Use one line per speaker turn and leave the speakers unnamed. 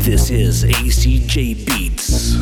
This is ACJ Beats.